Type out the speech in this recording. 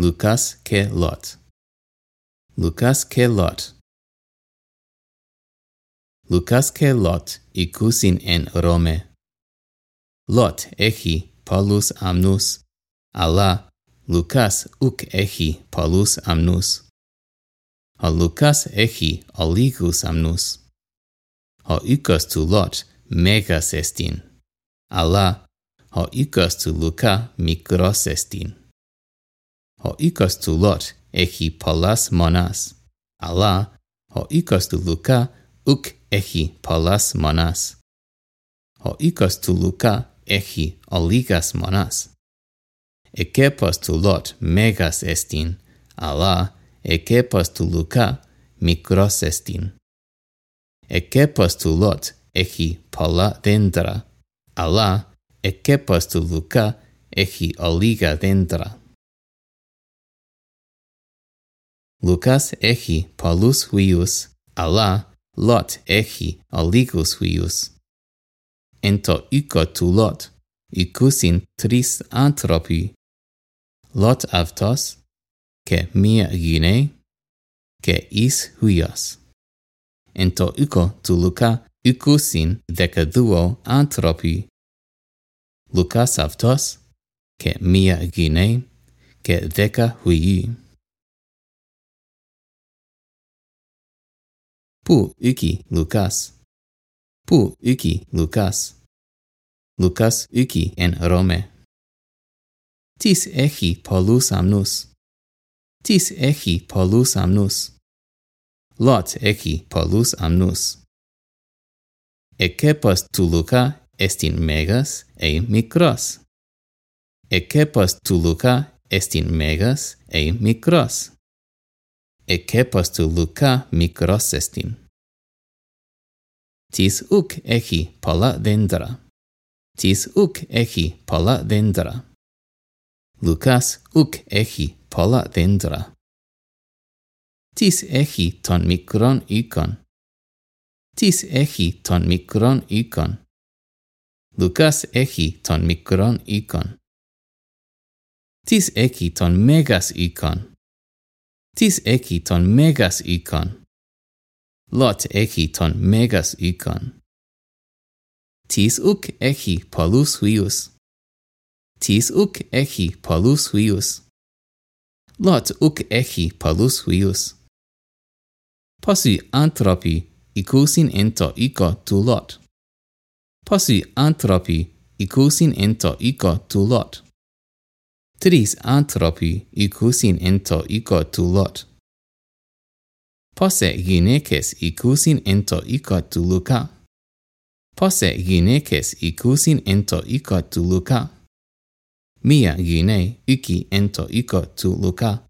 Lucas ke Lot. Lucas ke Lot. Lucas ke Lot ikusin en Rome. Lot echi Paulus amnus, ala Lucas uc echi Paulus amnus. Ha Lucas echi oligus amnus. Ha icas tu Lot megas estin, ala ha icas tu Luca micros estin. ο οίκος του Λότ έχει πολλάς μονάς, αλλά ο οίκος του Λουκά ουκ έχει πολλάς μονάς. Ο οίκος του Λουκά έχει ολίγας μονάς. Εκέπος του Λότ μέγας εστίν, αλλά εκέπος του Λουκά μικρός εστίν. Εκέπος του Λότ έχει πολλά δέντρα, αλλά εκέπος του Λουκά έχει ολίγα δέντρα. Λουκάς έχει πολλούς φίλους, αλλά Λότ έχει ολίγους φίλους. Εν το οίκο του Λότ οικούσιν τρεις άνθρωποι. Λότ αυτός και μία γυναί και εις φίλος. Εν το οίκο του Λουκά οικούσιν δεκαδύο άνθρωποι. Λουκάς αυτός και μία γυναί και δέκα φίλοι. Pu Uki Lucas. Pu Uki Lucas. Lucas Uki en Rome. Tis echi polus amnus. Tis echi polus amnus. Lot echi polus amnus. Ecepos tu Luca estin megas e micros. Ecepos tu Luca estin megas e micros ecce tu Luca micros estin. Tis uc echi pola dendra. Tis uc echi pola dendra. Lucas uc echi pola dendra. Tis echi ton micron icon. Tis echi ton micron icon. Lucas echi ton micron icon. Tis echi ton megas icon tis eki ton megas ikon. Lot eki ton megas ikon. Tis uc eki polus huius. Tis uc eki polus huius. Lot uc eki polus huius. Posi anthropi icusin ento ico tu lot. Posi anthropi icusin ento ico tu lot. Tris antropi ikusin ento iko tulot. Pose ginekes ikusin ento iko tuluka. Pose ginekes ikusin ento iko tuluka. Mia gine iki ento iko tuluka.